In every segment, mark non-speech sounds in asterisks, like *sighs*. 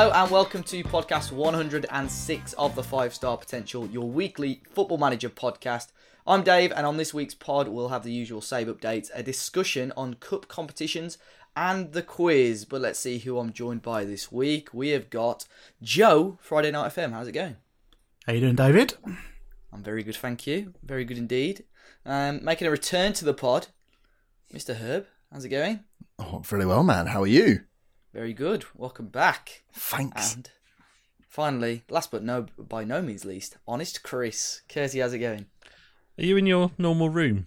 Hello and welcome to podcast 106 of the Five Star Potential, your weekly football manager podcast. I'm Dave, and on this week's pod, we'll have the usual save updates, a discussion on cup competitions, and the quiz. But let's see who I'm joined by this week. We have got Joe, Friday Night FM. How's it going? How you doing, David? I'm very good, thank you. Very good indeed. Um, making a return to the pod, Mr. Herb. How's it going? Oh, very well, man. How are you? Very good. Welcome back. Thanks. And finally, last but no by no means least, honest Chris. Kirsty, how's it going? Are you in your normal room?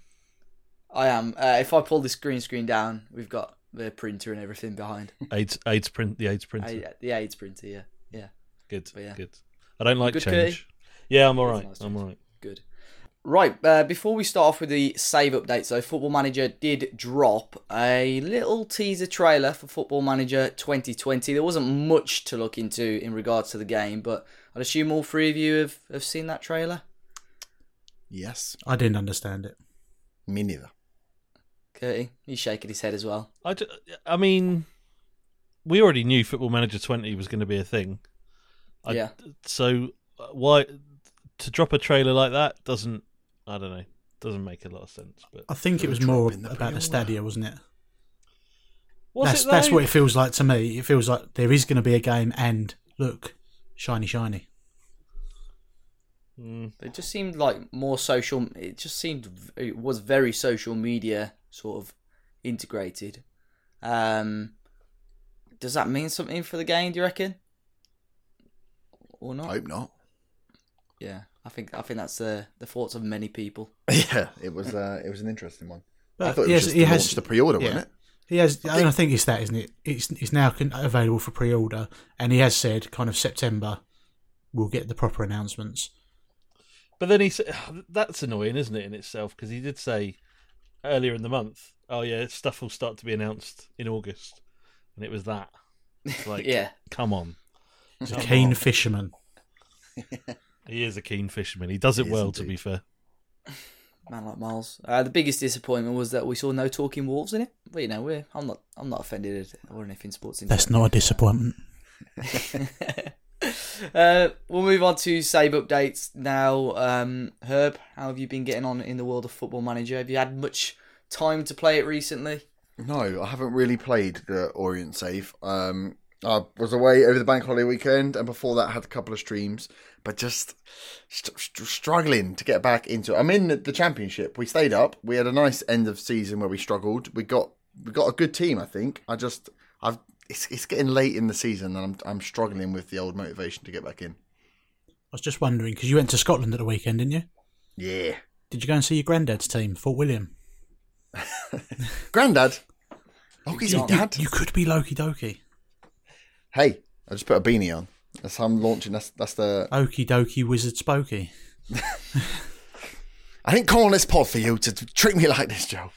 I am. Uh, if I pull this green screen down, we've got the printer and everything behind. AIDS, AIDS print, the AIDS printer. I, the AIDS printer, yeah, yeah, good, but yeah. good. I don't like Good, change. Curty? Yeah, I'm all right. Nice I'm all right. good. Right, uh, before we start off with the save update, so Football Manager did drop a little teaser trailer for Football Manager 2020. There wasn't much to look into in regards to the game, but I'd assume all three of you have, have seen that trailer. Yes, I didn't understand it. me neither. Curty, he's shaking his head as well. I, I mean, we already knew Football Manager 20 was going to be a thing. I, Yeah. So uh, why to drop a trailer like that doesn't? I don't know. Doesn't make a lot of sense. But I think it was more the about the pre-order. Stadia, wasn't it? was that's it that's what it feels like to me. It feels like there is going to be a game, and look, shiny, shiny. Mm, It just seemed like more social. It just seemed it was very social media sort of integrated. Um, does that mean something for the game? Do you reckon? Or not? I hope not. Yeah, I think I think that's the the thoughts of many people. *laughs* Yeah, it was. Uh, it was an interesting one. I thought it was yes, just he has- launch the pre-order, yeah. wasn't it? He has. I, I think it's that, isn't it? It's it's now con- available for pre-order, and he has said kind of September we'll get the proper announcements. But then he said that's annoying, isn't it, in itself? Because he did say earlier in the month, "Oh yeah, stuff will start to be announced in August," and it was that. It's *laughs* like, yeah, come on. He's a Come keen on. fisherman. *laughs* He is a keen fisherman. He does it He well, to be fair. *sighs* man like Miles. Uh, the biggest disappointment was that we saw no talking wolves in it. But you know, we're I'm not I'm not offended or anything sports. That's not a disappointment. *laughs* uh, we'll move on to save updates now. Um, Herb, how have you been getting on in the world of Football Manager? Have you had much time to play it recently? No, I haven't really played the Orient Save. Um, I was away over the bank holiday weekend, and before that, I had a couple of streams, but just st- st- struggling to get back into it. I'm in the, the championship. We stayed up. We had a nice end of season where we struggled. We got we got a good team. I think. I just I've it's it's getting late in the season, and I'm I'm struggling with the old motivation to get back in. I was just wondering because you went to Scotland at the weekend, didn't you? Yeah, Did you go and see your granddad's team, Fort William? *laughs* Granddad. Oh, he's your You- dad. You could be Loki Doki. Hey, I just put a beanie on. That's how I'm launching. That's that's the. Okie dokie wizard spokey. *laughs* I didn't come on this pod for you to treat me like this, Joe.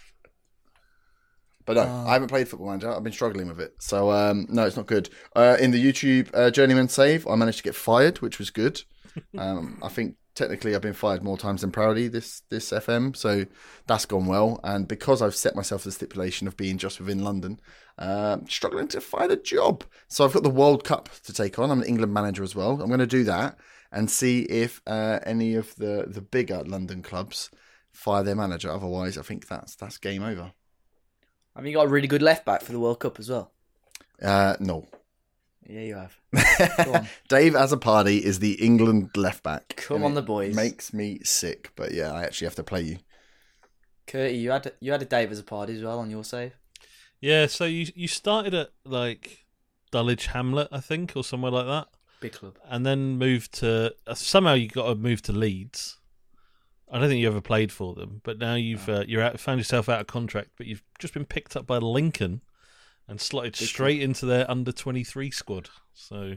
But no, Oh. I haven't played Football Manager. I've been struggling with it. So um, no, it's not good. Uh, in the YouTube uh, Journeyman save, I managed to get fired, which was good. *laughs* Um, I think technically I've been fired more times than Proudy this this FM, so that's gone well. And because I've set myself the stipulation of being just within London, uh, struggling to find a job. So I've got the World Cup to take on. I'm an England manager as well. I'm going to do that and see if uh, any of the the bigger London clubs fire their manager. Otherwise, I think that's that's game over. Have you got a really good left back for the World Cup as well? Uh, no. Yeah, you have. *laughs* Dave as a party is the England left back. Come and on, the boys. Makes me sick, but yeah, I actually have to play you. Curty, you had you had a Dave as a party as well on your save. Yeah, so you you started at like Dulwich Hamlet, I think, or somewhere like that, Big club. and then moved to uh, somehow you got to move to Leeds. I don't think you ever played for them, but now you've uh, you're out, found yourself out of contract, but you've just been picked up by Lincoln and slotted Big straight into their under twenty three squad. So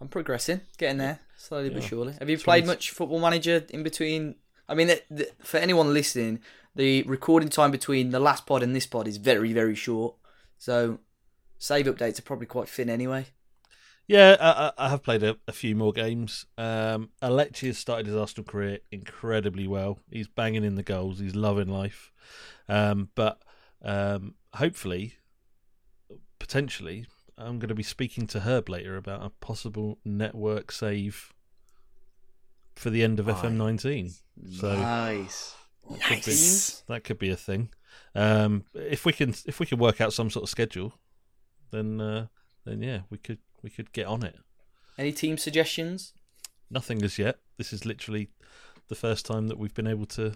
I'm progressing, getting there slowly but surely. Have you So played much Football Manager in between? I mean, the, the, for anyone listening, the recording time between the last pod and this pod is very, very short. So save updates are probably quite thin anyway. Yeah, I, I have played a, a few more games. Um, has started his Arsenal career incredibly well. He's banging in the goals. He's loving life. Um, but um, hopefully, potentially, I'm going to be speaking to Herb later about a possible network save for the end of FM19. So nice. Nice. that could be a thing. Um, if we can, if we can work out some sort of schedule, then uh, then yeah, we could we could get on it. Any team suggestions? Nothing as yet. This is literally the first time that we've been able to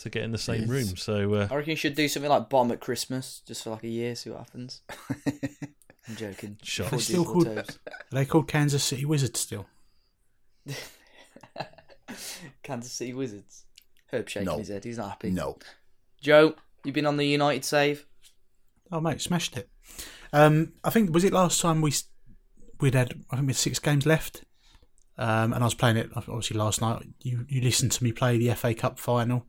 to get in the same Yes. room. So uh, I reckon you should do something like bomb at Christmas, just for like a year, see what happens. *laughs* I'm joking. Shot. Before Still called- Are *laughs* they called Kansas City Wizards still? *laughs* Kansas City Wizards. Herb shaking No. his head. He's not happy. No. Joe, you've been on the United save? Oh mate, smashed it. Um, I think was it last time we we'd had I think we had six games left, um, and I was playing it obviously last night. You you listened to me play the FA Cup final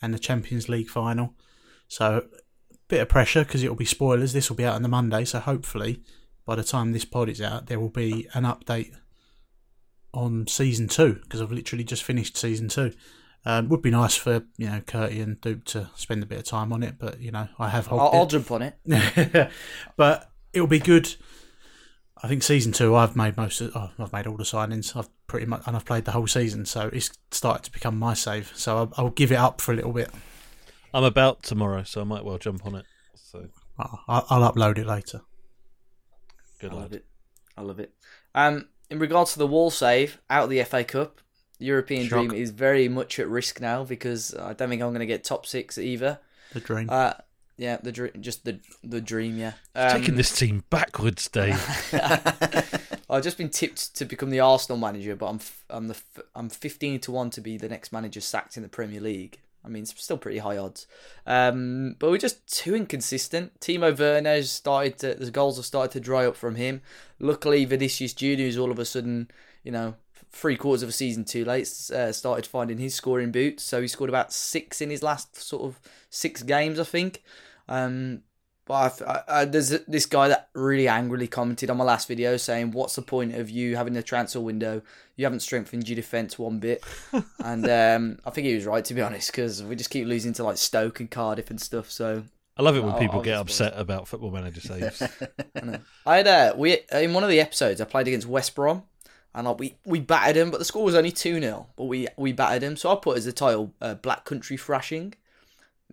and the Champions League final, so bit of pressure because it will be spoilers. This will be out on the Monday, so hopefully by the time this pod is out, there will be an update on season two because I've literally just finished season two. Um, would be nice for you know Curtie and Duke to spend a bit of time on it, but you know I have I'll. I'll jump on it. *laughs* but it'll be good. I think season two, I've made most. Of, oh, I've made all the signings. I've pretty much, and I've played the whole season, so it's started to become my save. So I'll, I'll give it up for a little bit. I'm about tomorrow, so I might well jump on it. So I'll, I'll upload it later. good I love it. I love it. Um, in regards to the wall save out of the FA Cup, the European Shock. dream is very much at risk now because I don't think I'm going to get top six either. The dream. Uh, yeah, the dream, just the the dream. Yeah, um, Taking this team backwards, Dave. *laughs* I've just been tipped to become the Arsenal manager, but I'm f- I'm the f- I'm 15 to one to be the next manager sacked in the Premier League. I mean, it's still pretty high odds. Um, but we're just too inconsistent. Timo Werner has started to, the goals have started to dry up from him. Luckily, Vinicius Junior is all of a sudden, you know, three quarters of a season too late, uh, started finding his scoring boots. So he scored about six in his last sort of six games, I think. Um, but I, I, I, there's this guy that really angrily commented on my last video saying, "What's the point of you having a transfer window? You haven't strengthened your defence one bit." *laughs* and um, I think he was right to be honest, because we just keep losing to like Stoke and Cardiff and stuff. So I love it when people get upset about football manager saves. *laughs* I had uh, we in one of the episodes I played against West Brom, and like, we we battered him, but the score was only two 0 But we we battered him, so I put as the title uh, "Black Country Thrashing."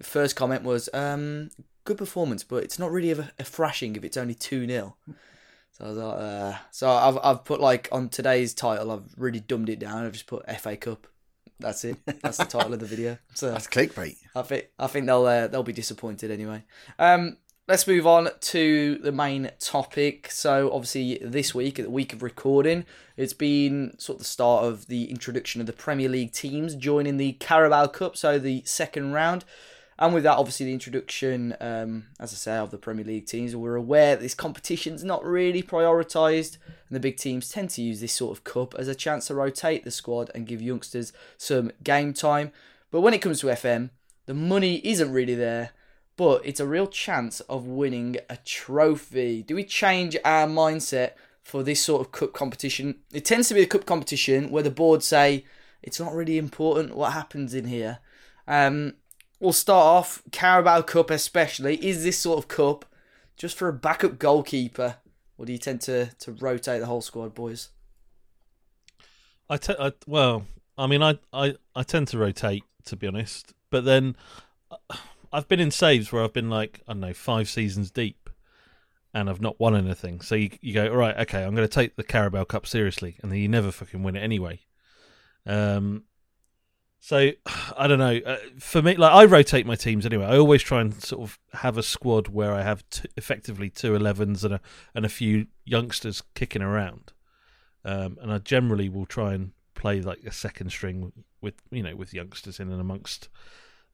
First comment was, um, "Good performance, but it's not really a, a thrashing if it's only two 0 So I was like, uh, so I've I've put like on today's title, I've really dumbed it down. I've just put FA Cup. That's it. That's the title of the video. *laughs* So That's clickbait. I think I think they'll uh, they'll be disappointed anyway. Um, let's move on to the main topic. So obviously this week, the week of recording, it's been sort of the start of the introduction of the Premier League teams joining the Carabao Cup, so the second round. And with that, obviously, the introduction, um, as I say, of the Premier League teams, we're aware that this competition's not really prioritised, and the big teams tend to use this sort of cup as a chance to rotate the squad and give youngsters some game time. But when it comes to FM, the money isn't really there, but it's a real chance of winning a trophy. Do we change our mindset for this sort of cup competition? It tends to be a cup competition where the board say it's not really important what happens in here. Um, we'll start off Carabao Cup, especially. Is this sort of cup just for a backup goalkeeper, or do you tend to to rotate the whole squad, boys? I, te- I well, I mean, I, I I tend to rotate to be honest, but then uh, I've been in saves where I've been like I don't know five seasons deep, and I've not won anything. So you you go all right, okay, I'm going to take the Carabao Cup seriously, and then you never fucking win it anyway. Um, so *sighs* I don't know. Uh, for me, like I rotate my teams anyway. I always try and sort of have a squad where I have t- effectively two 11s and a and a few youngsters kicking around. Um, and I generally will try and play like a second string with you know with youngsters in and amongst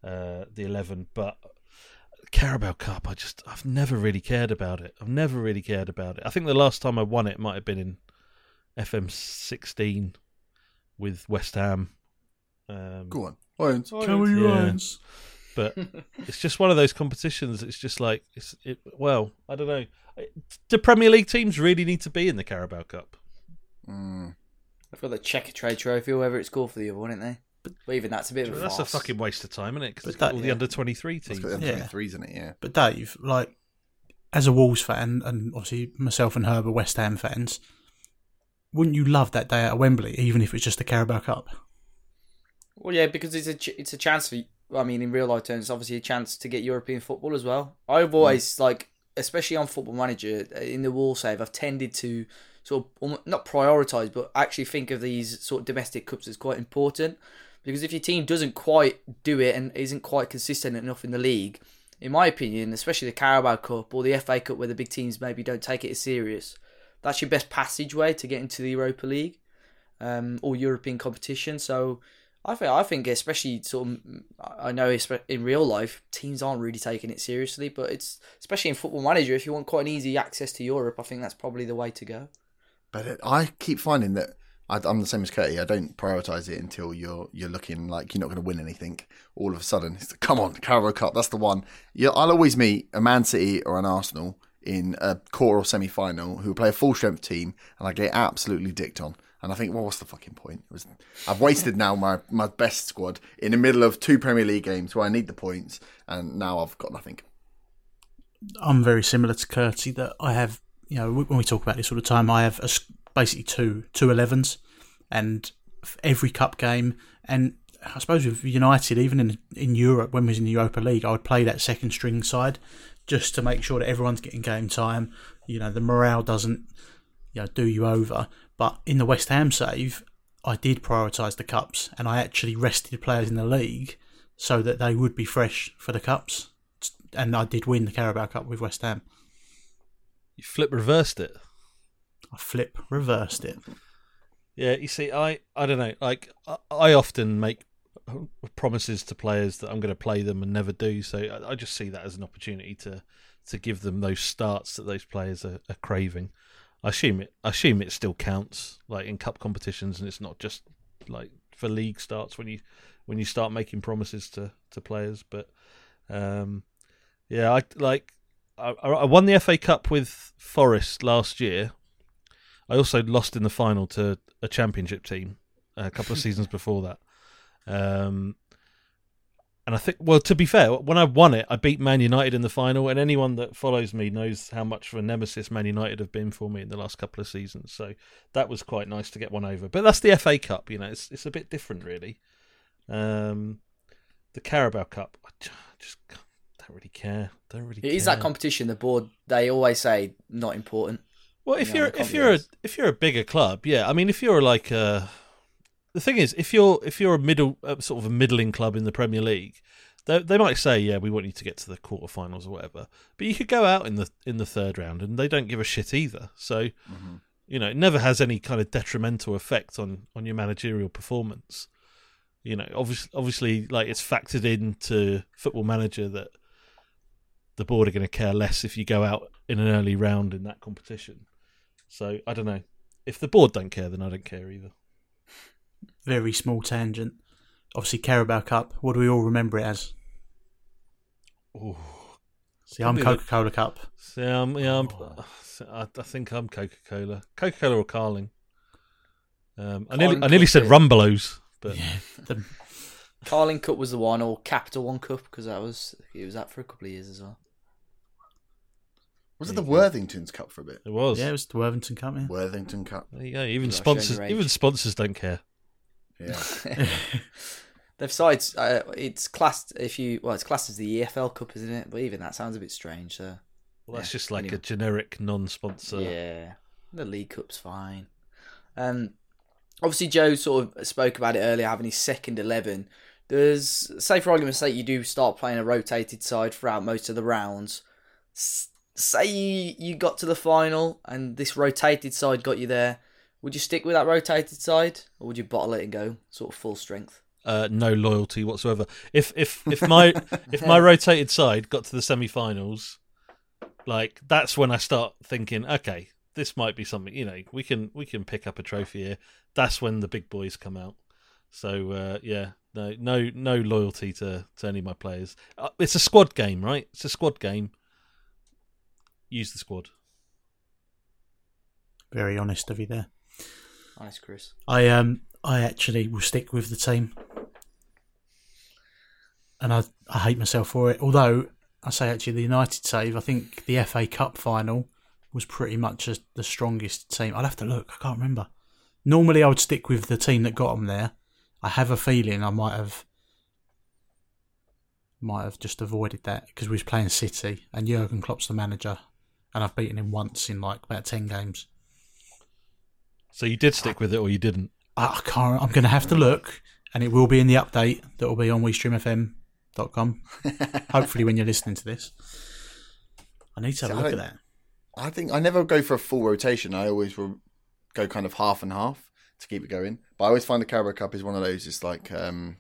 uh, the eleven. But Carabao Cup, I just I've never really cared about it. I've never really cared about it. I think the last time I won it might have been in FM sixteen with West Ham. Um, Go on. Lions. Come on, you Yeah. Lions. but *laughs* it's just one of those competitions. It's just like it's it. Well, I don't know. Do Premier League teams really need to be in the Carabao Cup? Mm. I've got the Checkatrade Trophy, or whatever it's called for the other one, isn't they? But even that's a bit of a That's a fucking waste of time, isn't it? Because But it's got that- all the yeah. under twenty three It's teams. got them Yeah. 23s in it, yeah. But Dave, like, as a Wolves fan, and obviously myself and Herb are West Ham fans, wouldn't you love that day at Wembley, even if it's just the Carabao Cup? Well, yeah, because it's a ch- it's a chance for. I mean, in real life terms, it's obviously a chance to get European football as well. I've always like, especially on Football Manager uh, in the wall save, I've tended to sort of not prioritize, but actually think of these sort of domestic cups as quite important. Because if your team doesn't quite do it and isn't quite consistent enough in the league, in my opinion, especially the Carabao Cup or the FA Cup, where the big teams maybe don't take it as serious, that's your best passageway to get into the Europa League um, or European competition. So I think I think especially sort of I know in real life teams aren't really taking it seriously, but it's especially in Football Manager if you want quite an easy access to Europe, I think that's probably the way to go. But it, I keep finding that I, I'm the same as Curtie. I don't prioritize it until you're you're looking like you're not going to win anything. All of a sudden, it's come on, Carabao Cup. That's the one. Yeah, I'll always meet a Man City or an Arsenal in a quarter or semi final who play a full strength team, and I get absolutely dicked on. And I think, well, what's the fucking point? Was, I've wasted now my, my best squad in the middle of two Premier League games where I need the points, and now I've got nothing. I'm very similar to Curtie that I have, you know, when we talk about this all the time, I have a basically two two 11s and every cup game. And I suppose with United, even in in Europe, when we was in the Europa League, I would play that second string side just to make sure that everyone's getting game time. You know, the morale doesn't, you know, do you over. But in the West Ham save, I did prioritise the cups and I actually rested players in the league so that they would be fresh for the cups. And I did win the Carabao Cup with West Ham. You flip reversed it. I flip reversed it. Yeah, you see, I I don't know. Like I, often make promises to players that I'm going to play them and never do. So I, I just see that as an opportunity to to give them those starts that those players are, are craving. I assume it. I assume it still counts, like in cup competitions, and it's not just like for league starts when you when you start making promises to to players. But um, yeah, I like. I, I won the FA Cup with Forest last year. I also lost in the final to a championship team a couple of *laughs* seasons before that. Um, and I think, well, to be fair, when I won it, I beat Man United in the final, and anyone that follows me knows how much of a nemesis Man United have been for me in the last couple of seasons. So that was quite nice to get one over. But that's the FA Cup, you know, it's it's a bit different, really. Um, the Carabao Cup, I just don't really care. Don't really. It is care. that competition. The board they always say not important. Well, if you're the if you're a, if you're a bigger club, yeah. I mean, if you're like a, the thing is, if you're if you're a middle uh, sort of a middling club in the Premier League, they they might say, yeah, we want you to get to the quarterfinals or whatever. But you could go out in the in the third round, and they don't give a shit either. So, you know, it never has any kind of detrimental effect on on your managerial performance. You know, obviously, obviously, like it's factored into Football Manager that the board are going to care less if you go out in an early round in that competition. So I don't know. If the board don't care, then I don't care either. Very small tangent. Obviously, Carabao Cup. What do we all remember it as? Ooh. See, I'm Coca Cola Cup. So um, yeah, I'm, I, I think I'm Coca Cola, Coca Cola or Carling. Um, I nearly, I nearly said it. Rumbelows, but *laughs* The, Carling Cup was the one, or Capital One Cup, because that was it was that for a couple of years as well. Was it the Worthingtons Cup for a bit? it was. yeah, it was the Worthington Cup. Yeah. Worthington Cup. There you go. Even sponsors, even sponsors don't care. Yeah. *laughs* They've sides. Uh, it's classed if you well, it's classed as the EFL Cup, isn't it? But even that sounds a bit strange. So Well, that's Yeah, just like anyway. a generic non-sponsor. yeah, the League Cup's fine. Um, obviously Joe sort of spoke about it earlier, having his second eleven. There's say for argument's sake, you do start playing a rotated side throughout most of the rounds. S- say you, you got to the final and this rotated side got you there. Would you stick with that rotated side, or would you bottle it and go sort of full strength? uh, no loyalty whatsoever. If if if my *laughs* if my rotated side got to the semi-finals, like that's when I start thinking, okay, this might be something. You know, we can we can pick up a trophy here. That's when the big boys come out. So uh, yeah, no no no loyalty to to any of my players. Uh, it's a squad game, right? It's a squad game. Use the squad. Very honest of you there. Nice, Chris. I um I actually will stick with the team, and I I hate myself for it. Although I say actually the United save. I think the FA Cup final was pretty much a, the strongest team. I'd have to look. I can't remember. Normally, I would stick with the team that got them there. I have a feeling I might have might have just avoided that because we was playing City and Jurgen Klopp's the manager, and I've beaten him once in like about ten games. So you did stick with it, or you didn't? I, I can't. I'm going to have to look, and it will be in the update that will be on WeStreamFM.com. *laughs* Hopefully, when you're listening to this, I need to have See, a I look at that. I think I never go for a full rotation. I always will go kind of half and half to keep it going. But I always find the Carabao Cup is one of those. It's like, um,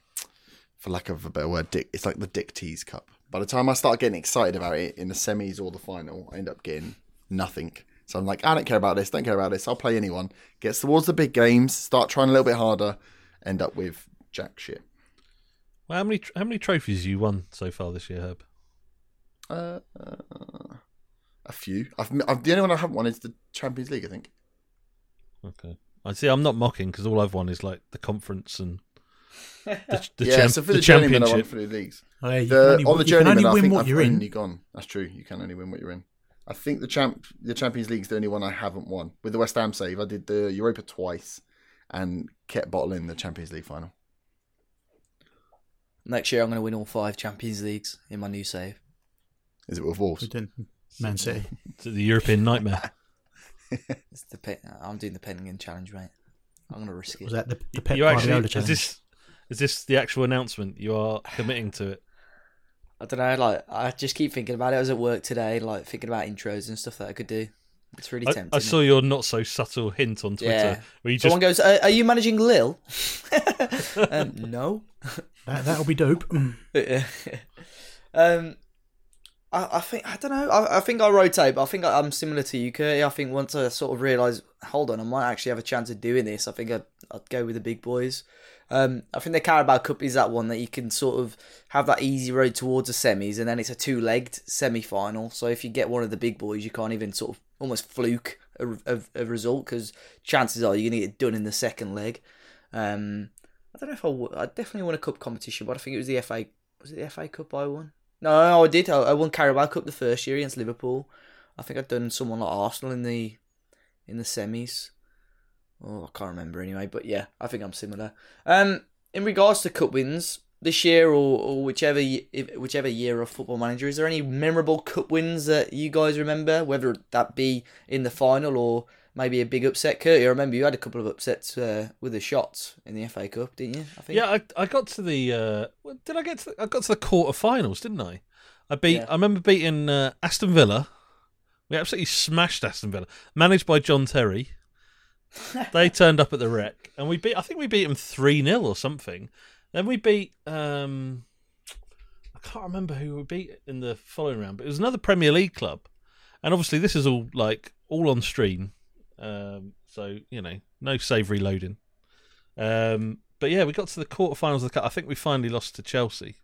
for lack of a better word, dick. It's like the Dick Tease Cup. By the time I start getting excited about it in the semis or the final, I end up getting nothing. So I'm like, I don't care about this. Don't care about this. I'll play anyone. Gets towards the big games, start trying a little bit harder, end up with jack shit. Well, how many how many trophies have you won so far this year, Herb? Uh, uh, a few. I've, I've the only one I haven't won is the Champions League. I think. Okay. I see. I'm not mocking because all I've won is like the conference and the, *laughs* the, yeah, champ- so for the the, journeyman, I won championship. for the leagues. Oh, yeah, you The, can only, on the you can only journeyman, I win think what I've you're in. gone. That's true. You can only win what you're in. I think the champ, the Champions League's the only one I haven't won. With the West Ham save, I did the Europa twice, and kept bottling the Champions League final. Next year, I'm going to win all five Champions Leagues in my new save. Is it with Wolves? Didn't. Man City. Is it the European nightmare. *laughs* It's the pe- I'm doing the Penningen challenge, mate. I'm going to risk it. Was that the, the Pep you actually is challenge? this is this the actual announcement? You are committing to it. I don't know. Like, I just keep thinking about it. I was at work today, like thinking about intros and stuff that I could do. It's really I, tempting. I saw your not so subtle hint on Twitter Yeah. where you just Someone goes, uh, "Are you managing Lil?" *laughs* um, *laughs* no. That, that'll be dope. *laughs* um, I, I think I don't know. I, I think I rotate, but I think I, I'm similar to you, Curty. I think once I sort of realise, hold on, I might actually have a chance of doing this. I think I'd, I'd go with the big boys. Um, I think the Carabao Cup is that one that you can sort of have that easy road towards the semis, and then it's a two-legged semi-final. So if you get one of the big boys, you can't even sort of almost fluke a, a, a result because chances are you're going to get done in the second leg. Um, I don't know if I w- I definitely won a cup competition, but I think it was the FA. Was it the FA Cup I won? No, I did. I, I won Carabao Cup the first year against Liverpool. I think I'd done someone like Arsenal in the in the semis. Oh, I can't remember anyway. But yeah, I think I'm similar. Um, in regards to cup wins this year or, or whichever whichever year of Football Manager, is there any memorable cup wins that you guys remember? Whether that be in the final or maybe a big upset. Kurt, I remember you had a couple of upsets uh, with the shots in the FA Cup, didn't you? I think. Yeah, I I got to the uh, did I get to the, I got to the quarterfinals, didn't I? I beat Yeah. I remember beating uh, Aston Villa. We absolutely smashed Aston Villa, managed by John Terry. *laughs* they turned up at the Rec, and we beat. I think we beat them three 0 or something. Then we beat. Um, I can't remember who we beat in the following round, but it was another Premier League club, and obviously this is all like all on stream, um, so you know no savoury loading. Um, but yeah, we got to the quarterfinals of the cup. I think we finally lost to Chelsea,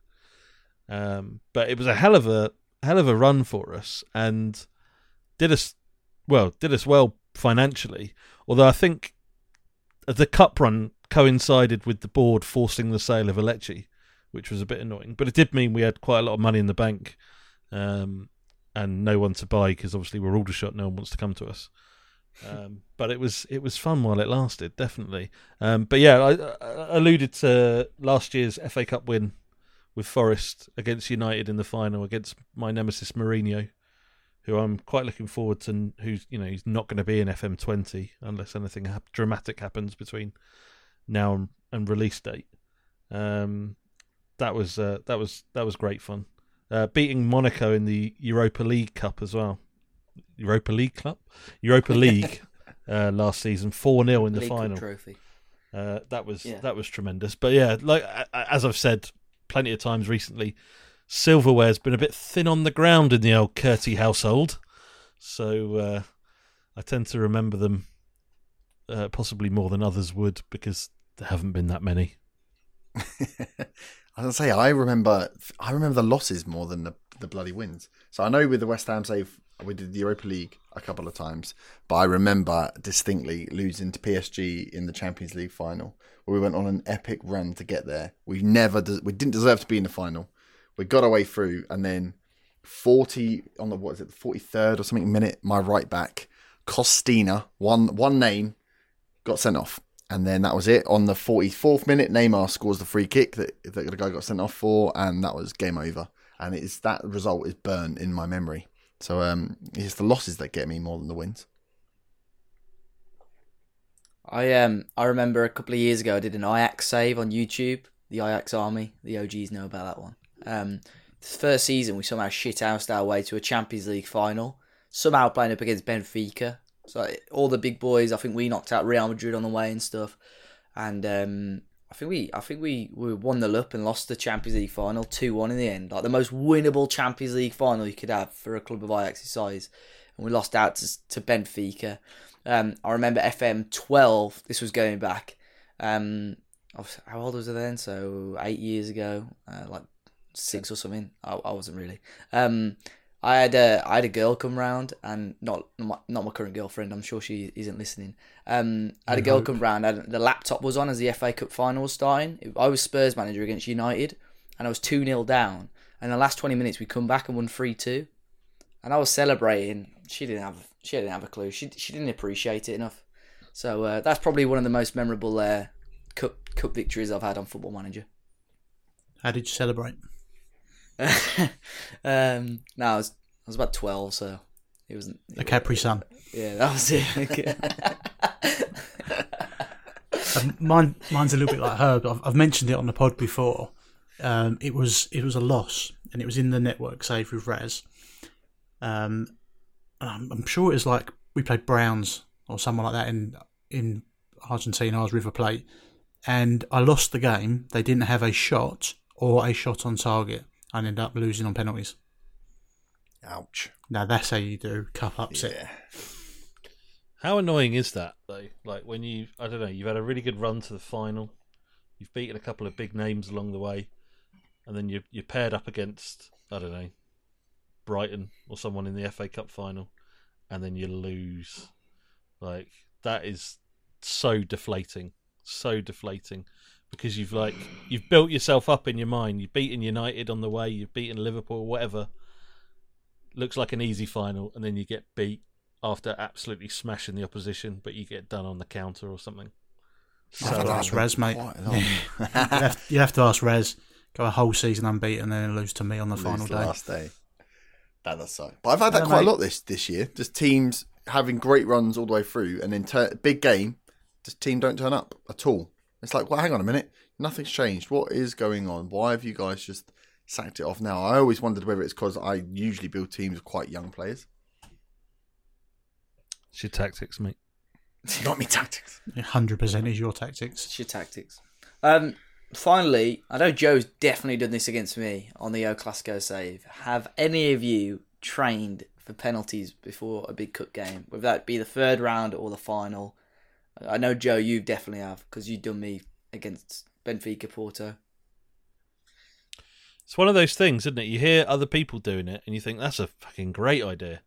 um, but it was a hell of a hell of a run for us, and did us well. Did us well financially. Although I think the cup run coincided with the board forcing the sale of Alecci, which was a bit annoying. But it did mean we had quite a lot of money in the bank, um, and no one to buy because obviously we're Aldershot. No one wants to come to us. Um, but it was it was fun while it lasted, definitely. Um, but yeah, I, I alluded to last year's FA Cup win with Forest against United in the final against my nemesis Mourinho, who I'm quite looking forward to. Who's you know he's not going to be in FM twenty unless anything hap- dramatic happens between now and, and release date. Um, that was uh, that was that was great fun. Uh, beating Monaco in the Europa League Cup as well. Europa League Cup, Europa *laughs* League uh, last season, four 0 in the League final. trophy. Uh, that was Yeah. that was tremendous. But yeah, like as I've said plenty of times recently, silverware's been a bit thin on the ground in the old Curty household, so uh, I tend to remember them uh, possibly more than others would because there haven't been that many. *laughs* I say I remember I remember the losses more than the the bloody wins. So I know with the West Ham save we did the Europa League a couple of times, but I remember distinctly losing to PSG in the Champions League final, where we went on an epic run to get there. We never de- we didn't deserve to be in the final. We got our way through, and then forty on the what is it, the forty third or something minute. My right back, Costina, one one name, got sent off, and then that was it. On the forty fourth minute, Neymar scores the free kick that that the guy got sent off for, and that was game over. And it's that result is burnt in my memory. So um, it's the losses that get me more than the wins. I um I remember a couple of years ago I did an Ajax save on YouTube. The Ajax Army, the OGs know about that one. Um, first season we somehow shit housed our way to a Champions League final. Somehow playing up against Benfica. So all the big boys. I think we knocked out Real Madrid on the way and stuff. And um, I think we I think we, we won the up and lost the Champions League final two one in the end. Like the most winnable Champions League final you could have for a club of Ajax's size. And we lost out to, to Benfica. Um, I remember FM twelve. This was going back. Um, how old was I then? So eight years ago, uh, like six or something. I, I wasn't really. Um, I had a I had a girl come round, and not not my, not my current girlfriend. I'm sure she isn't listening. Um, I had a girl come round. And the laptop was on as the FA Cup final was starting. I was Spurs manager against United, and I was two 0 down. And the last twenty minutes, we come back and won three two, and I was celebrating. She didn't have she didn't have a clue. She she didn't appreciate it enough. So uh, that's probably one of the most memorable uh, cup cup victories I've had on Football Manager. How did you celebrate? *laughs* um, no, I was I was about twelve, so it wasn't. A Capri Sun. Yeah, that was it. *laughs* Um, mine, mine's a little bit like her. I've, I've mentioned it on the pod before. Um, it was it was a loss, and it was in the network save with Raz. Um, I'm, I'm sure it was like we played Browns or someone like that in in Argentina. I was River Plate, and I lost the game. They didn't have a shot or a shot on target. I end up losing on penalties. Ouch. Now that's how you do cup upset. Yeah. How annoying is that though? Like when you, I don't know, you've had a really good run to the final, you've beaten a couple of big names along the way, and then you you're paired up against I don't know, Brighton or someone in the FA Cup final, and then you lose. Like that is so deflating, so deflating, because you've like you've built yourself up in your mind. You've beaten United on the way, you've beaten Liverpool, whatever. Looks like an easy final, and then you get beat after absolutely smashing the opposition, but you get done on the counter or something. You have to ask Raz, mate. Quite a lot. *laughs* you, have, you have to ask Raz. Go a whole season unbeaten and then lose to me on the final Lose the day. last day. That does suck. But I've had that Yeah, quite mate. a lot this this year. Just teams having great runs all the way through, and then tur big game, just team don't turn up at all. It's like, well, hang on a minute, nothing's changed. What is going on? Why have you guys just sacked it off now? I always wondered whether it's because I usually build teams with quite young players. It's your tactics, mate. It's *laughs* Not me tactics. Hundred percent is your tactics. It's your tactics. Um, finally, I know Joe's definitely done this against me on the O Clasico save. Have any of you trained for penalties before a big cup game, whether that be the third round or the final? I know Joe, you definitely have because you've done me against Benfica Porto. It's one of those things, isn't it? You hear other people doing it, and you think that's a fucking great idea,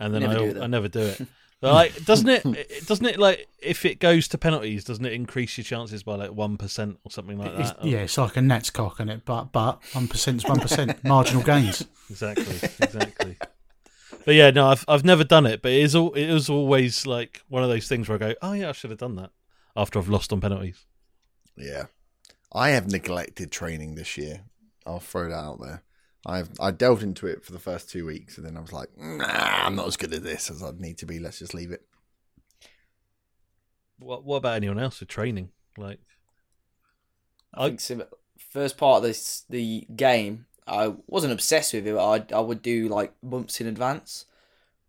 and then Never I, do it, though. I never do it. *laughs* But like, doesn't it? it- Doesn't it like if it goes to penalties, doesn't it increase your chances by like one percent or something like It's, that? yeah, it's like a Nats cock in it, but but one percent is one percent *laughs* marginal gains. exactly, exactly. But yeah, no, I've I've never done it, but it is all it is always like one of those things where I go, oh yeah, I should have done that after I've lost on penalties. Yeah, I have neglected training this year. I'll throw that out there. I've I delved into it for the first two weeks, and then I was like, nah, I'm not as good at this as I'd need to be. Let's just leave it. What what about anyone else with training? Like, I I- think sim- first part of this the game, I wasn't obsessed with it. I I would do like months in advance,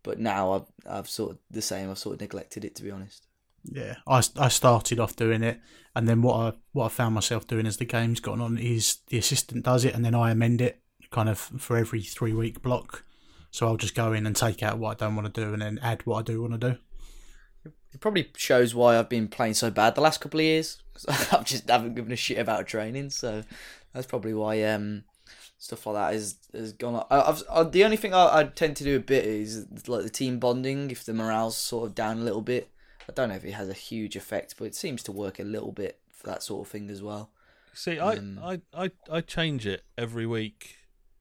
but now I've I've sort of the same. I've sort of neglected it to be honest. Yeah, I, I started off doing it, and then what I what I found myself doing as the game's gone on is the assistant does it, and then I amend it kind of for every three week block. So I'll just go in and take out what I don't want to do, and then add what I do want to do. It probably shows why I've been playing so bad the last couple of years. 'Cause *laughs* I've just haven't given a shit about training, so that's probably why um stuff like that is has gone. up. I, I've I, the only thing I, I tend to do a bit is like the team bonding. If the morale's sort of down a little bit, I don't know if it has a huge effect, but it seems to work a little bit for that sort of thing as well. See, I, Um, I, I, I change it every week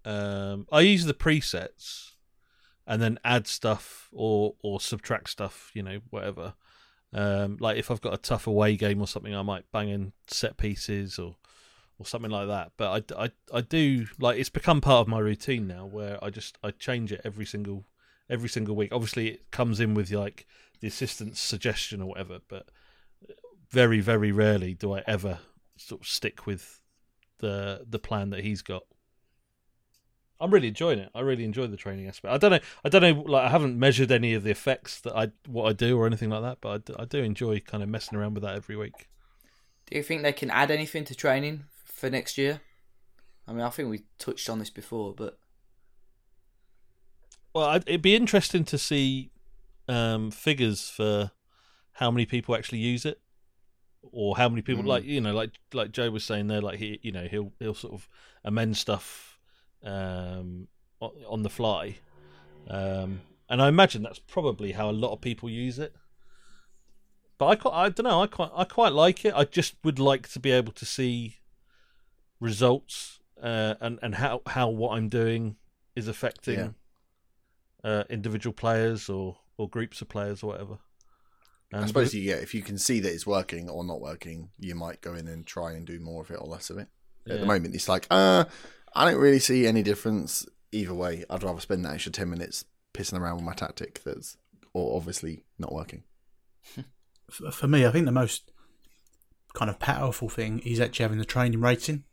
Um, I use the presets and then add stuff or or subtract stuff. You know, whatever. Um, like if I've got a tough away game or something, I might bang in set pieces or or something like that. But I, I, I do like it's become part of my routine now, where I just I change it every single every single week. Obviously, it comes in with like the assistant's suggestion or whatever, but very very rarely do I ever sort of stick with the the plan that he's got. I'm really enjoying it. I really enjoy the training aspect. I don't know. I don't know. Like I haven't measured any of the effects that I what I do or anything like that, but I I do enjoy kind of messing around with that every week. Do you think they can add anything to training for next year? I mean, I think we touched on this before, but Well, I'd, it'd be interesting to see um, figures for how many people actually use it, or how many people Mm. like you know, like like Joe was saying there, like he you know he'll he'll sort of amend stuff um, on the fly, um, and I imagine that's probably how a lot of people use it. But I quite, I don't know I quite I quite like it. I just would like to be able to see results uh, and and how how what I'm doing is affecting Yeah. uh, individual players or or groups of players or whatever. I suppose you yeah, if you can see that it's working or not working, you might go in and try and do more of it or less of it. At the moment, it's like, uh, I don't really see any difference either way. I'd rather spend that extra ten minutes pissing around with my tactic that's or obviously not working. *laughs* for, for me, I think the most kind of powerful thing is actually having the training rating.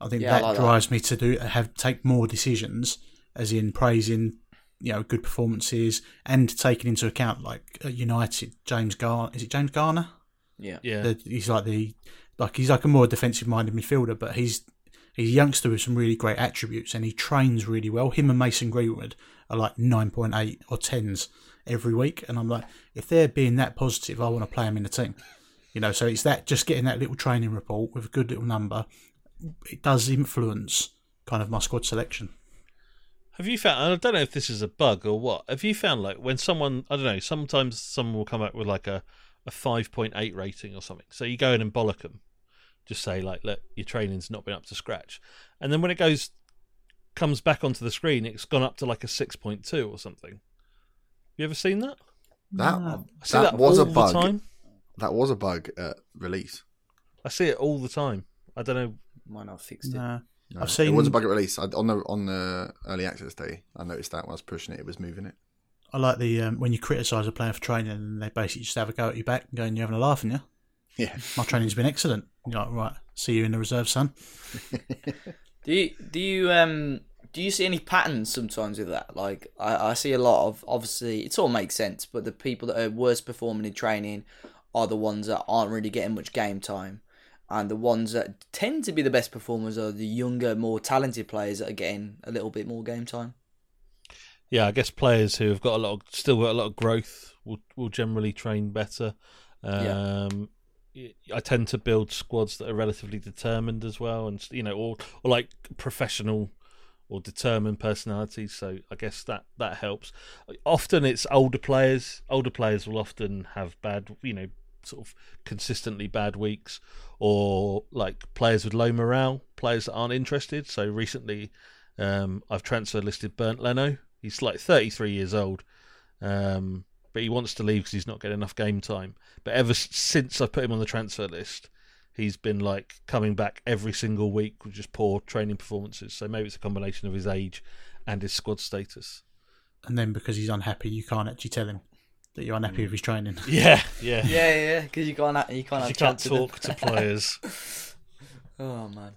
I think Yeah, I that like that. drives me to do have take more decisions, as in praising, you know, good performances and taking into account like uh, United, James Garner. Is it James Garner? yeah, yeah, The, he's like the like he's like a more defensive minded midfielder, but he's he's a youngster with some really great attributes and he trains really well. Him and Mason Greenwood are like nine point eight or tens every week, and I'm like, if they're being that positive, I want to play them in the team. You know, so it's that just getting that little training report with a good little number. It does influence kind of my squad selection. Have you found? I don't know if this is a bug or what. Have you found like when someone I don't know? Sometimes someone will come up with like a a five point eight rating or something. So you go in and bollock them, just say like, look, your training's not been up to scratch, and then when it goes comes back onto the screen, it's gone up to like a six point two or something. You ever seen that? That No. That, that, was all a bug. the time. That was a bug at release. I see it all the time. I don't know. Might not have fixed it. Nah. No, I've seen- it was a bug at release I, on the on the early access day. I noticed that when I was pushing it, it was moving it. I like the um, when you criticise a player for training and they basically just have a go at you back and going, "You're having a laugh, aren't you? Yeah, My training's been excellent." You're like, right, see you in the reserve, son. *laughs* Do you do you um do you see any patterns sometimes with that? Like I, I see a lot of obviously it all makes sense, but the people that are worst performing in training are the ones that aren't really getting much game time. And the ones that tend to be the best performers are the younger, more talented players that are getting a little bit more game time. Yeah, I guess players who have got a lot, of, still got a lot of growth, will will generally train better. Yeah. Um, y- I tend to build squads that are relatively determined as well, and you know, or or like professional or determined personalities. So I guess that that helps. Often it's older players. Older players will often have bad, you know, sort of consistently bad weeks, or like players with low morale, players that aren't interested. So recently, um, I've transfer listed Bernd Leno. He's like 33 years old, um, but he wants to leave because he's not getting enough game time. But ever since I put him on the transfer list, he's been like coming back every single week with just poor training performances. So maybe it's a combination of his age and his squad status. And then because he's unhappy, you can't actually tell him that you're unhappy with his training. *laughs* Yeah, yeah. Yeah, yeah, because you can't you can't have you can't chat to talk to *laughs* players. *laughs* Oh man.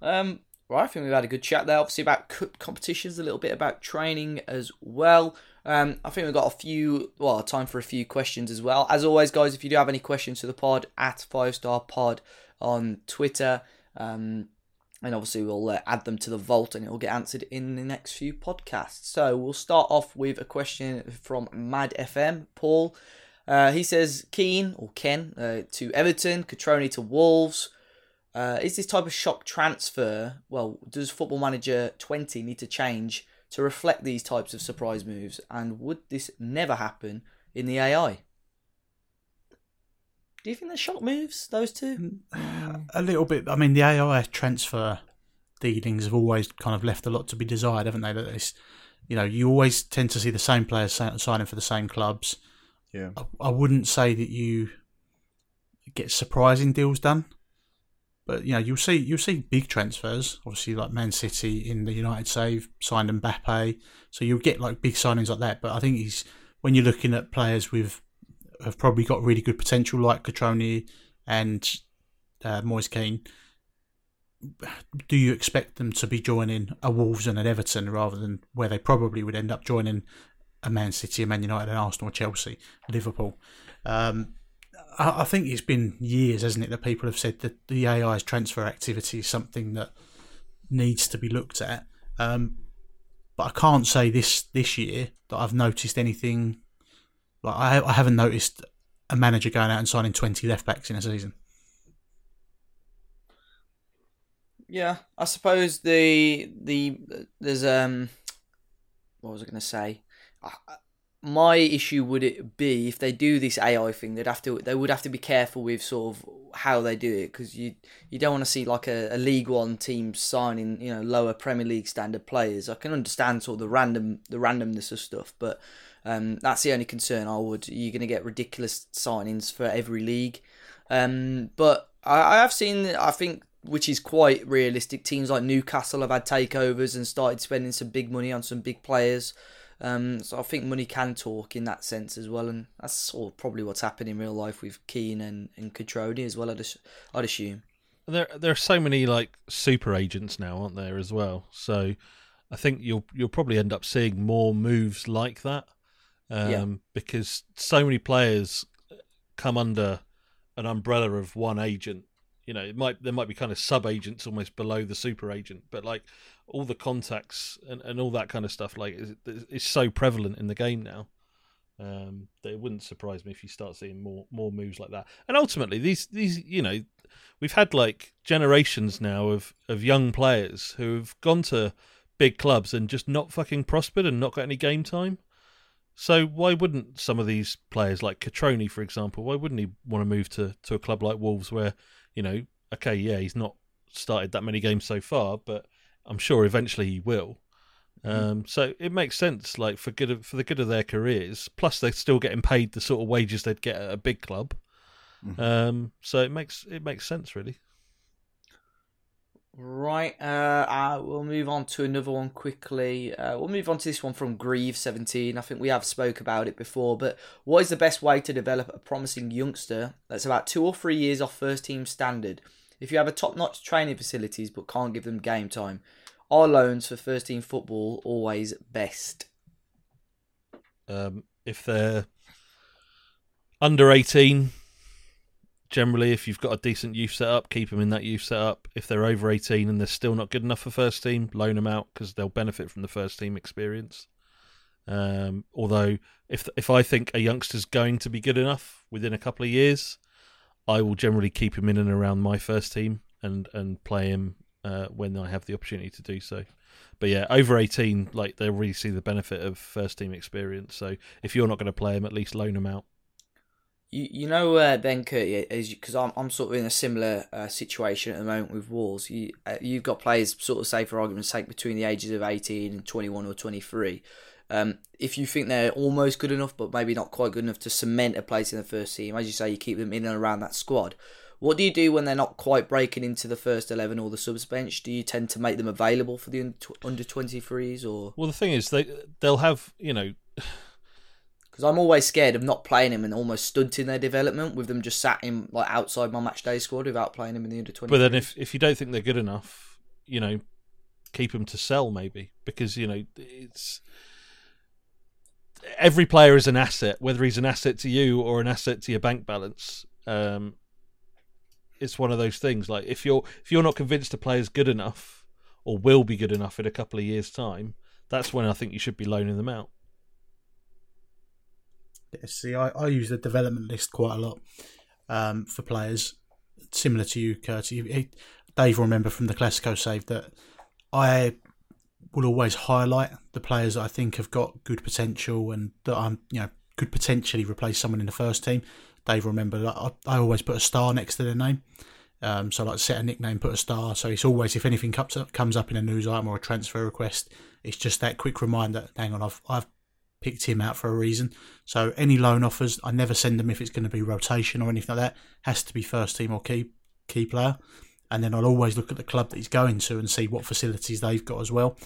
Um, right, I think we've had a good chat there. Obviously about competitions, a little bit about training as well. Um, I think we've got a few, well, time for a few questions as well. As always, guys, if you do have any questions to the pod, at Five Star Pod on Twitter, um, and obviously we'll uh, add them to the vault and it will get answered in the next few podcasts. So we'll start off with a question from Mad FM, Paul. Uh, he says Keane or Ken uh, to Everton, Cutrone to Wolves. Uh, is this type of shock transfer? Well, does Football Manager 20 need to change to reflect these types of surprise moves? And would this never happen in the AI? Do you think they're shock moves, those two? Mm, a little bit. I mean, the AI transfer dealings have always kind of left a lot to be desired, haven't they? That it's, you know, you always tend to see the same players signing for the same clubs. Yeah. I, I wouldn't say that you get surprising deals done, but you know you'll see you'll see big transfers. Obviously, like Man City in the United save signed Mbappe, so you'll get like big signings like that. But I think he's when you're looking at players with have probably got really good potential, like Cutrone and uh, Moise Kean. Do you expect them to be joining a Wolves and an Everton rather than where they probably would end up joining a Man City, a Man United, an Arsenal, Chelsea, Liverpool? Um, I, I think it's been years, hasn't it, that people have said that the AI's transfer activity is something that needs to be looked at. Um, but I can't say this this year that I've noticed anything. Like I, I haven't noticed a manager going out and signing twenty left backs in a season. Yeah, I suppose the the there's um what was I going to say? My issue would it be if they do this AI thing, they'd have to they would have to be careful with sort of how they do it because you you don't want to see like a, a League One team signing you know lower Premier League standard players. I can understand sort of the random the randomness of stuff, but um, that's the only concern I would. You're going to get ridiculous signings for every league, um, but I, I have seen I think which is quite realistic. Teams like Newcastle have had takeovers and started spending some big money on some big players. Um, so I think money can talk in that sense as well, and that's sort of probably what's happened in real life with Kean and and Cutrone as well. I'd, I'd assume. There, there are so many like super agents now, aren't there as well? So I think you'll you'll probably end up seeing more moves like that, um, yeah. because so many players come under an umbrella of one agent you know, it might there might be kind of sub agents almost below the super agent, but like all the contacts and, and all that kind of stuff like is, is so prevalent in the game now. Um, that it wouldn't surprise me if you start seeing more more moves like that. And ultimately, these these you know, we've had like generations now of of young players who have gone to big clubs and just not fucking prospered and not got any game time. So why wouldn't some of these players like Cutrone, for example, why wouldn't he want to move to to a club like Wolves where you know, okay, yeah, he's not started that many games so far, but I'm sure eventually he will. Mm-hmm. Um, so it makes sense, like for good of, for the good of their careers. Plus, they're still getting paid the sort of wages they'd get at a big club. Mm-hmm. Um, so it makes it makes sense, really. Right, uh, uh, we'll move on to another one quickly. Uh, we'll move on to this one from Grieve17. I think we have spoke about it before, but what is the best way to develop a promising youngster that's about two or three years off first team standard? If you have a top-notch training facilities but can't give them game time, are loans for first team football always best? Um, if they're under 18, generally, if you've got a decent youth setup, keep them in that youth setup. If they're over 18 and they're still not good enough for first team, loan them out because they'll benefit from the first team experience. Um, although, if if I think a youngster's going to be good enough within a couple of years, I will generally keep him in and around my first team and and play him uh, when I have the opportunity to do so. But yeah, over 18, like they'll really see the benefit of first team experience. So if you're not going to play him, at least loan him out. You, you know uh, Ben Kurt because I'm I'm sort of in a similar uh, situation at the moment with Wolves. You uh, you've got players sort of say for argument's sake between the ages of 18 and 21 or 23. Um, if you think they're almost good enough, but maybe not quite good enough to cement a place in the first team, as you say, you keep them in and around that squad. What do you do when they're not quite breaking into the first eleven or the subs bench? Do you tend to make them available for the under twenty threes or? Well, the thing is, they they'll have you know because I'm always scared of not playing him and almost stunting their development with them just sat in like outside my match day squad without playing him in the under twenty. But then if if you don't think they're good enough, you know, keep them to sell maybe because you know it's every player is an asset, whether he's an asset to you or an asset to your bank balance. Um, it's one of those things. Like if you're if you're not convinced a player's good enough or will be good enough in a couple of years' time, that's when I think you should be loaning them out. See, I, I use the development list quite a lot um, for players, similar to you, Kurt. Dave will remember from the Classico save that I will always highlight the players that I think have got good potential and that I'm, you know, could potentially replace someone in the first team. Dave will remember that I, I always put a star next to their name. Um, so like set a nickname, put a star. So it's always if anything comes up, comes up in a news item or a transfer request, it's just that quick reminder. Hang on, I've I've picked him out for a reason. So any loan offers, I never send them if it's going to be rotation or anything like that. Has to be first team or key key player, and then I'll always look at the club that he's going to and see what facilities they've got as well.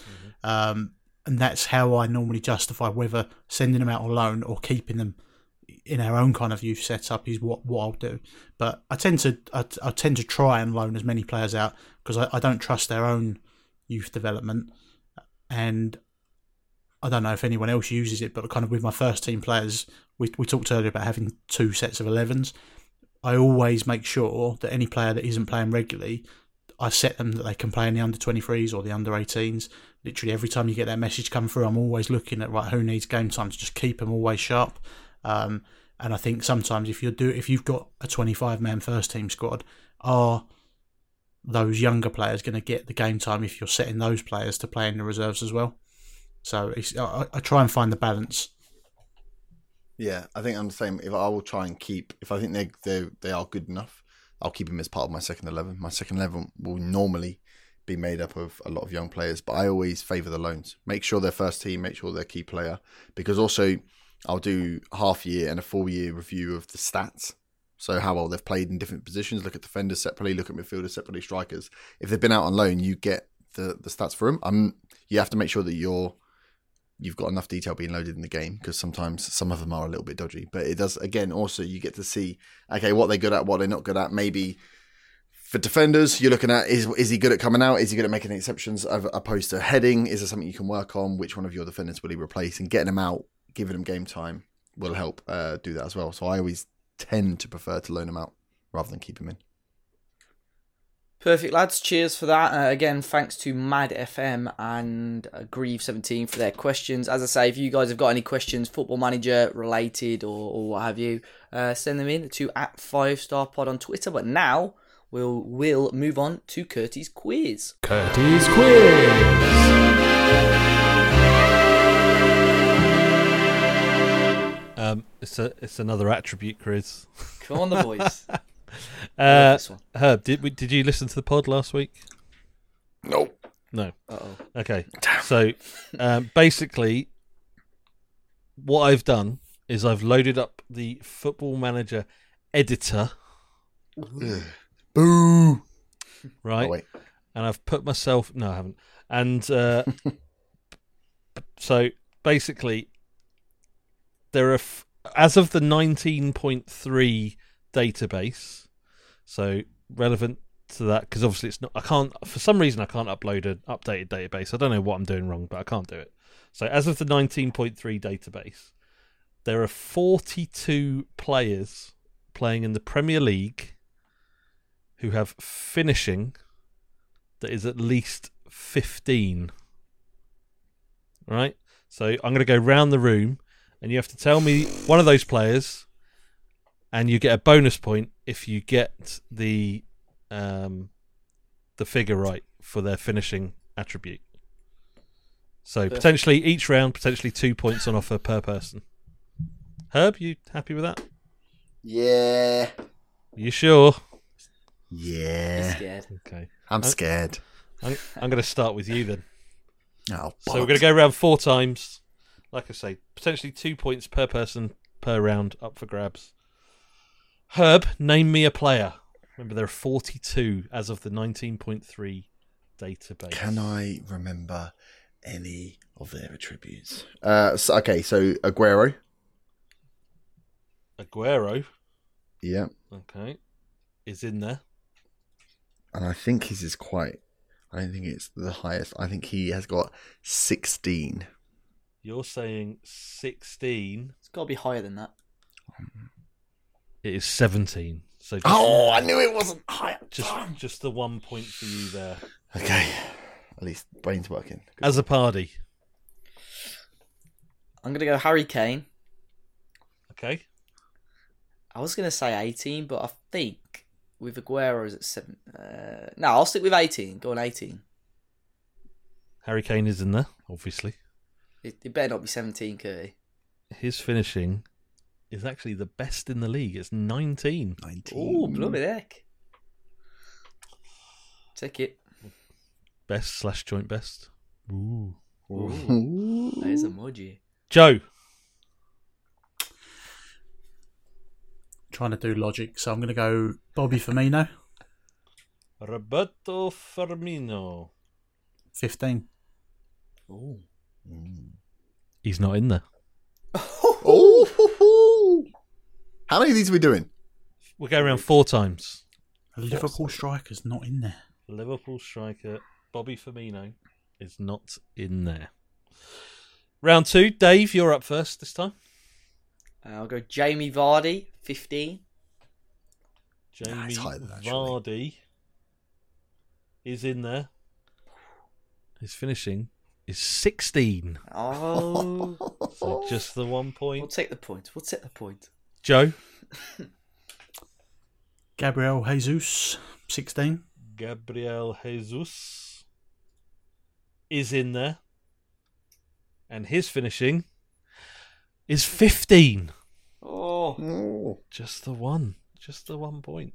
Um, and that's how I normally justify whether sending them out on loan or keeping them in our own kind of youth setup is what, what I'll do. But I tend to I, I tend to try and loan as many players out because I, I don't trust their own youth development, and I don't know if anyone else uses it. But kind of with my first team players, we we talked earlier about having two sets of 11s. I always make sure that any player that isn't playing regularly, I set them that they can play in the under 23s or the under 18s. Literally every time you get that message come through, I'm always looking at right who needs game time to just keep them always sharp. Um, and I think sometimes if you do if you've got a 25 man first team squad, are those younger players going to get the game time if you're setting those players to play in the reserves as well? So I, I try and find the balance. Yeah, I think I'm the same. If I will try and keep, if I think they they they are good enough, I'll keep them as part of my second eleven. My second eleven will normally be made up of a lot of young players, but I always favour the loans. Make sure they're first team, make sure they're key player, because also I'll do half year and a full year review of the stats. So how well they've played in different positions. Look at defenders separately. Look at midfielders separately. Strikers. If they've been out on loan, you get the the stats for them. I'm. Um, you have to make sure that you're you've got enough detail being loaded in the game because sometimes some of them are a little bit dodgy. But it does again also you get to see okay what they're good at, what they're not good at. Maybe for defenders you're looking at is is he good at coming out? Is he good at making exceptions as opposed to heading? Is there something you can work on? Which one of your defenders will he replace? And getting them out, giving them game time will help uh, do that as well. So I always tend to prefer to loan them out rather than keep them in. Perfect, lads. Cheers for that. Uh, again, thanks to Mad FM and uh, Grieve17 for their questions. As I say, if you guys have got any questions, football manager related or, or what have you, uh, send them in to at Five Star Pod on Twitter. But now we'll will move on to Curtis quiz. Curtis Quiz. Um, it's a it's another attribute quiz. Come on, the boys. *laughs* Uh. Herb, did we, did you listen to the pod last week? Nope. No. Uh-oh. Okay. So um, basically, what I've done is I've loaded up the Football Manager editor, Boo. right? Oh, wait. and I've put myself. No, I haven't. And uh, *laughs* so basically, there are f- as of the 19.3 database, so relevant to that because obviously it's not. I can't for some reason I can't upload an updated database. I don't know what I'm doing wrong, but I can't do it. So as of the 19.3 database, there are 42 players playing in the Premier League who have finishing that is at least 15. Right? So I'm going to go round the room and you have to tell me one of those players and you get a bonus point if you get the um, the figure right for their finishing attribute. So Perfect. potentially each round, potentially two points on offer per person. Herb, you happy with that? Yeah. You sure? Yeah. Scared. Okay. I'm scared. I'm, I'm going to start with you then. *laughs* Oh, So we're going to go around four times. Like I say, potentially two points per person per round up for grabs. Herb, name me a player. Remember, there are 42 as of the 19.3 database. Can I remember any of their attributes? Uh, so, okay, so Aguero. Aguero, Yeah. okay, is in there. And I think his is quite. I don't think it's the highest. I think he has got 16. You're saying 16. It's got to be higher than that. It is 17. So just, Oh, I knew it wasn't high. just, just the one point for you there. Okay. At least brain's working. As a party. I'm going to go Harry Kane. Okay. I was going to say 18, but I think with Aguero is at 7. Uh, no, I'll stick with 18. Go on 18. Harry Kane is in there, obviously. It, it better not be 17, Curty. his finishing is actually the best in the league. It's 19. 19. Oh, bloody heck. Take it. Best slash joint best. Ooh. There's a emoji. Joe. Trying to do logic, so I'm going to go Bobby Firmino, Roberto Firmino. 15. Oh, He's not in there. Oh, how many of these are we doing? We're going around four times. A Liverpool striker's not in there. Liverpool striker Bobby Firmino is not in there. Round two, Dave, you're up first this time. Uh, I'll go Jamie Vardy, 15. Jamie it's higher than that, surely. Vardy is in there. His finishing is 16. Oh, *laughs* So just the one point. we'll point. take the point. We'll take the point. Joe, *laughs* Gabriel Jesus, 16. Gabriel Jesus is in there. And his finishing is 15. Oh, Oh. Just the one. Just the one point.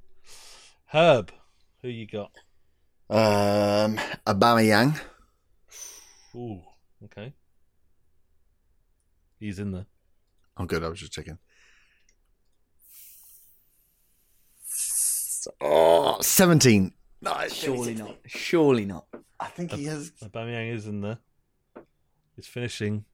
Herb, who you got? Um, Aubameyang. Ooh, okay. He's in there. I'm good. I was just checking. Oh, 17. No, it's surely not. Surely not. I think he has. Aubameyang is in there. His finishing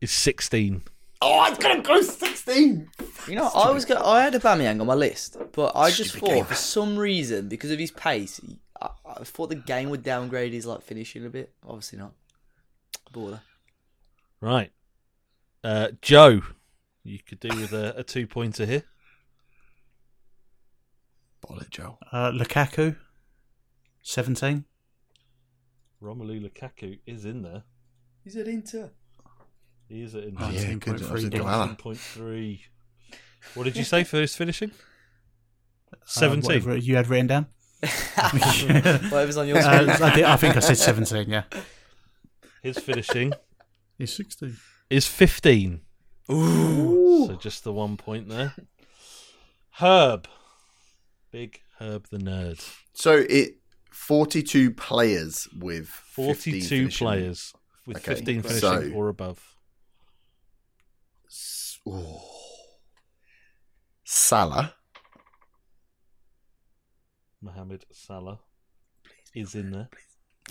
is 16. Oh, I've got to go 16. You know, I was go- I had Aubameyang on my list, but I just Stupid thought game. for some reason because of his pace, I, I thought the game would downgrade his like finishing a bit. Obviously not. Baller. Right. Uh, Joe, you could do with a, a two pointer here. Ball it, Joe. Uh, Lukaku, 17. Romelu Lukaku is in there. He's at Inter. He is in Oh, there. Yeah, good. I 19.3 in Koala. 18.3. What did you say for his finishing? Uh, 17. whatever you had written down. *laughs* Whatever's on your Uh, screen. I, did, I think I said 17, yeah. His finishing He's 16. is 15. Ooh. So just the one point there. Herb. Big Herb the nerd. So it 42 players with 42 players with Okay, 15 finishing so- or above. S- oh. Salah. Mohamed Salah is in there.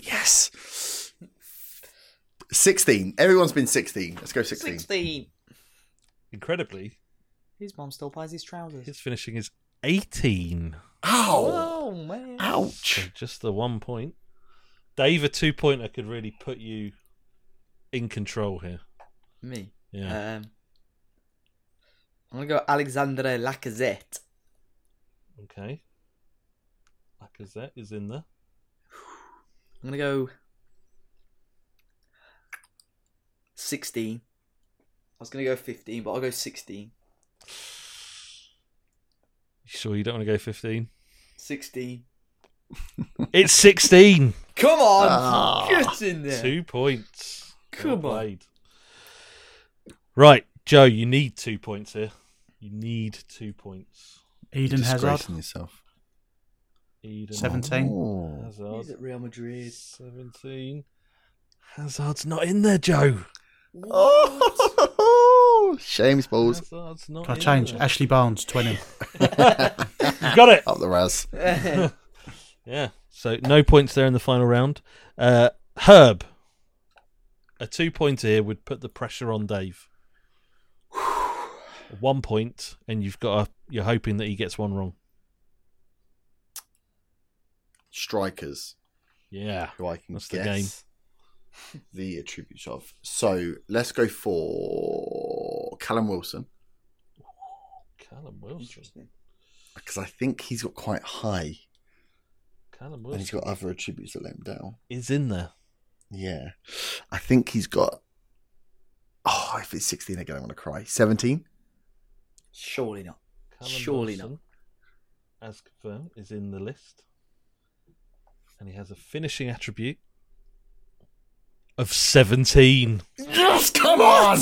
Yes. 16. Everyone's been 16. Let's go 16. 16. Incredibly, His mom still buys his trousers. his finishing is 18. Ow. Oh, man. So Ouch. just the one point. Dave, a two pointer could really put you in control here. Me. Yeah. Um, I'm going to go Alexandre Lacazette. okay. Lacazette is in there. I'm going to go 16. I was going to go 15, but I'll go 16. You sure you don't want to go 15? 16. It's 16. Come on! Ah. Get in there! Two points. Come Well on. Right, Joe, you need two points here. You need two points. Eden Hazard, Disgracing yourself. Eden 17. Oh. Hazard. He's at Real Madrid. 17. Hazard's not in there, Joe. *laughs* Shame's balls. Hazard's not Can I in change? there. Ashley Barnes, 20. You *laughs* got it. Up the Raz. *laughs* Yeah. So no points there in the final round. Uh, Herb, a two pointer here would put the pressure on Dave. *sighs* one point, and you've got a, you're hoping that he gets one wrong. Strikers, Yeah. who I can That's the guess the attributes of. So let's go for Callum Wilson Callum Wilson. Interesting. because I think he's got quite high Callum Wilson. and he's got other attributes that let him down. is in there. Yeah, I think he's got. Oh, if it's sixteen again, I'm gonna cry. Seventeen. Surely not. Callum Surely Wilson, as confirmed, is in the list, and he has a finishing attribute of seventeen. Yes, come on,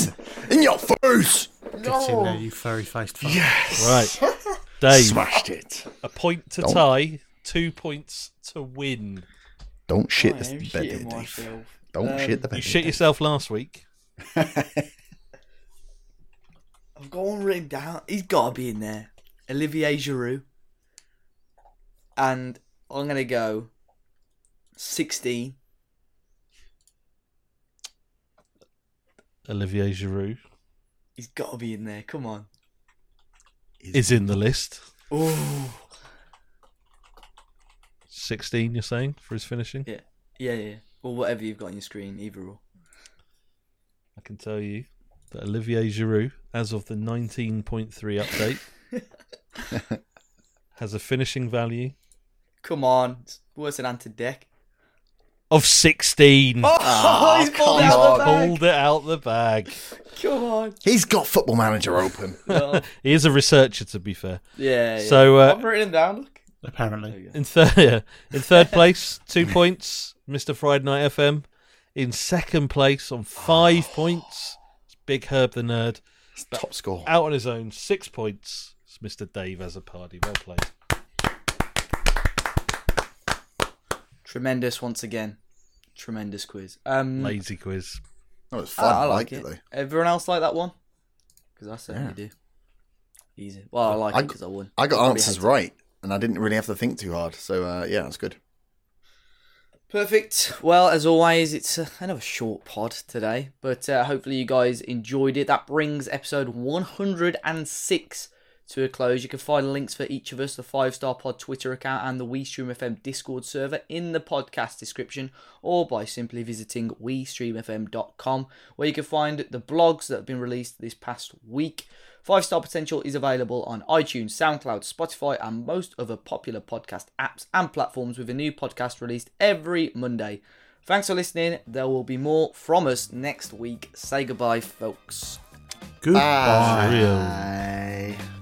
in your face. Get in there, you furry faced fuck. Yes, Right, *laughs* Dave. Smashed it. A point to Go on. tie, two points to win. Don't shit I the am bed, shitting Dave. myself. Don't Um, shit the bed. You shit Dave. yourself last week. *laughs* I've got one written down. He's got to be in there. Olivier Giroud. And I'm going to go 16. Olivier Giroud He's got to be in there. Come on. is in the list. Oh. 16, you're saying, for his finishing? Yeah, yeah, yeah. Or whatever you've got on your screen, either or. I can tell you that Olivier Giroud, as of the 19.3 update, *laughs* has a finishing value Come on. It's worse than Ant and Dec. Of 16. Oh, *laughs* he's pulled it out the bag. Pulled it out the bag. Come on. He's got Football Manager open. *laughs* Well, He is a researcher, to be fair. yeah, yeah. So, uh, I've written him down. Look. Apparently. In third, *laughs* yeah. in third place, two points, Mr. Friday Night FM. In second place, on five points, it's Big Herb the Nerd. Top score. Out on his own, six points. It's Mr. Dave as a party. Well played. Tremendous once again. Tremendous quiz. Um, Lazy quiz. That was I, fun. I I like it, it. though. Everyone else like that one? Because I certainly Yeah. do. Easy. Well, I like I- it because I won. I got Probably answers hate it. right, and I didn't really have to think too hard. So uh, yeah, that's good. Perfect. Well, as always, it's uh, kind of a short pod today, but uh, hopefully you guys enjoyed it. That brings episode 106 to a close. You can find links for each of us, the Five Star Pod Twitter account and the WeStream FM Discord server in the podcast description, or by simply visiting WeStreamFM.com, where you can find the blogs that have been released this past week. Five Star Potential is available on iTunes, SoundCloud, Spotify, and most other popular podcast apps and platforms with a new podcast released every Monday. Thanks for listening. There will be more from us next week. Say goodbye, folks. Goodbye. Bye.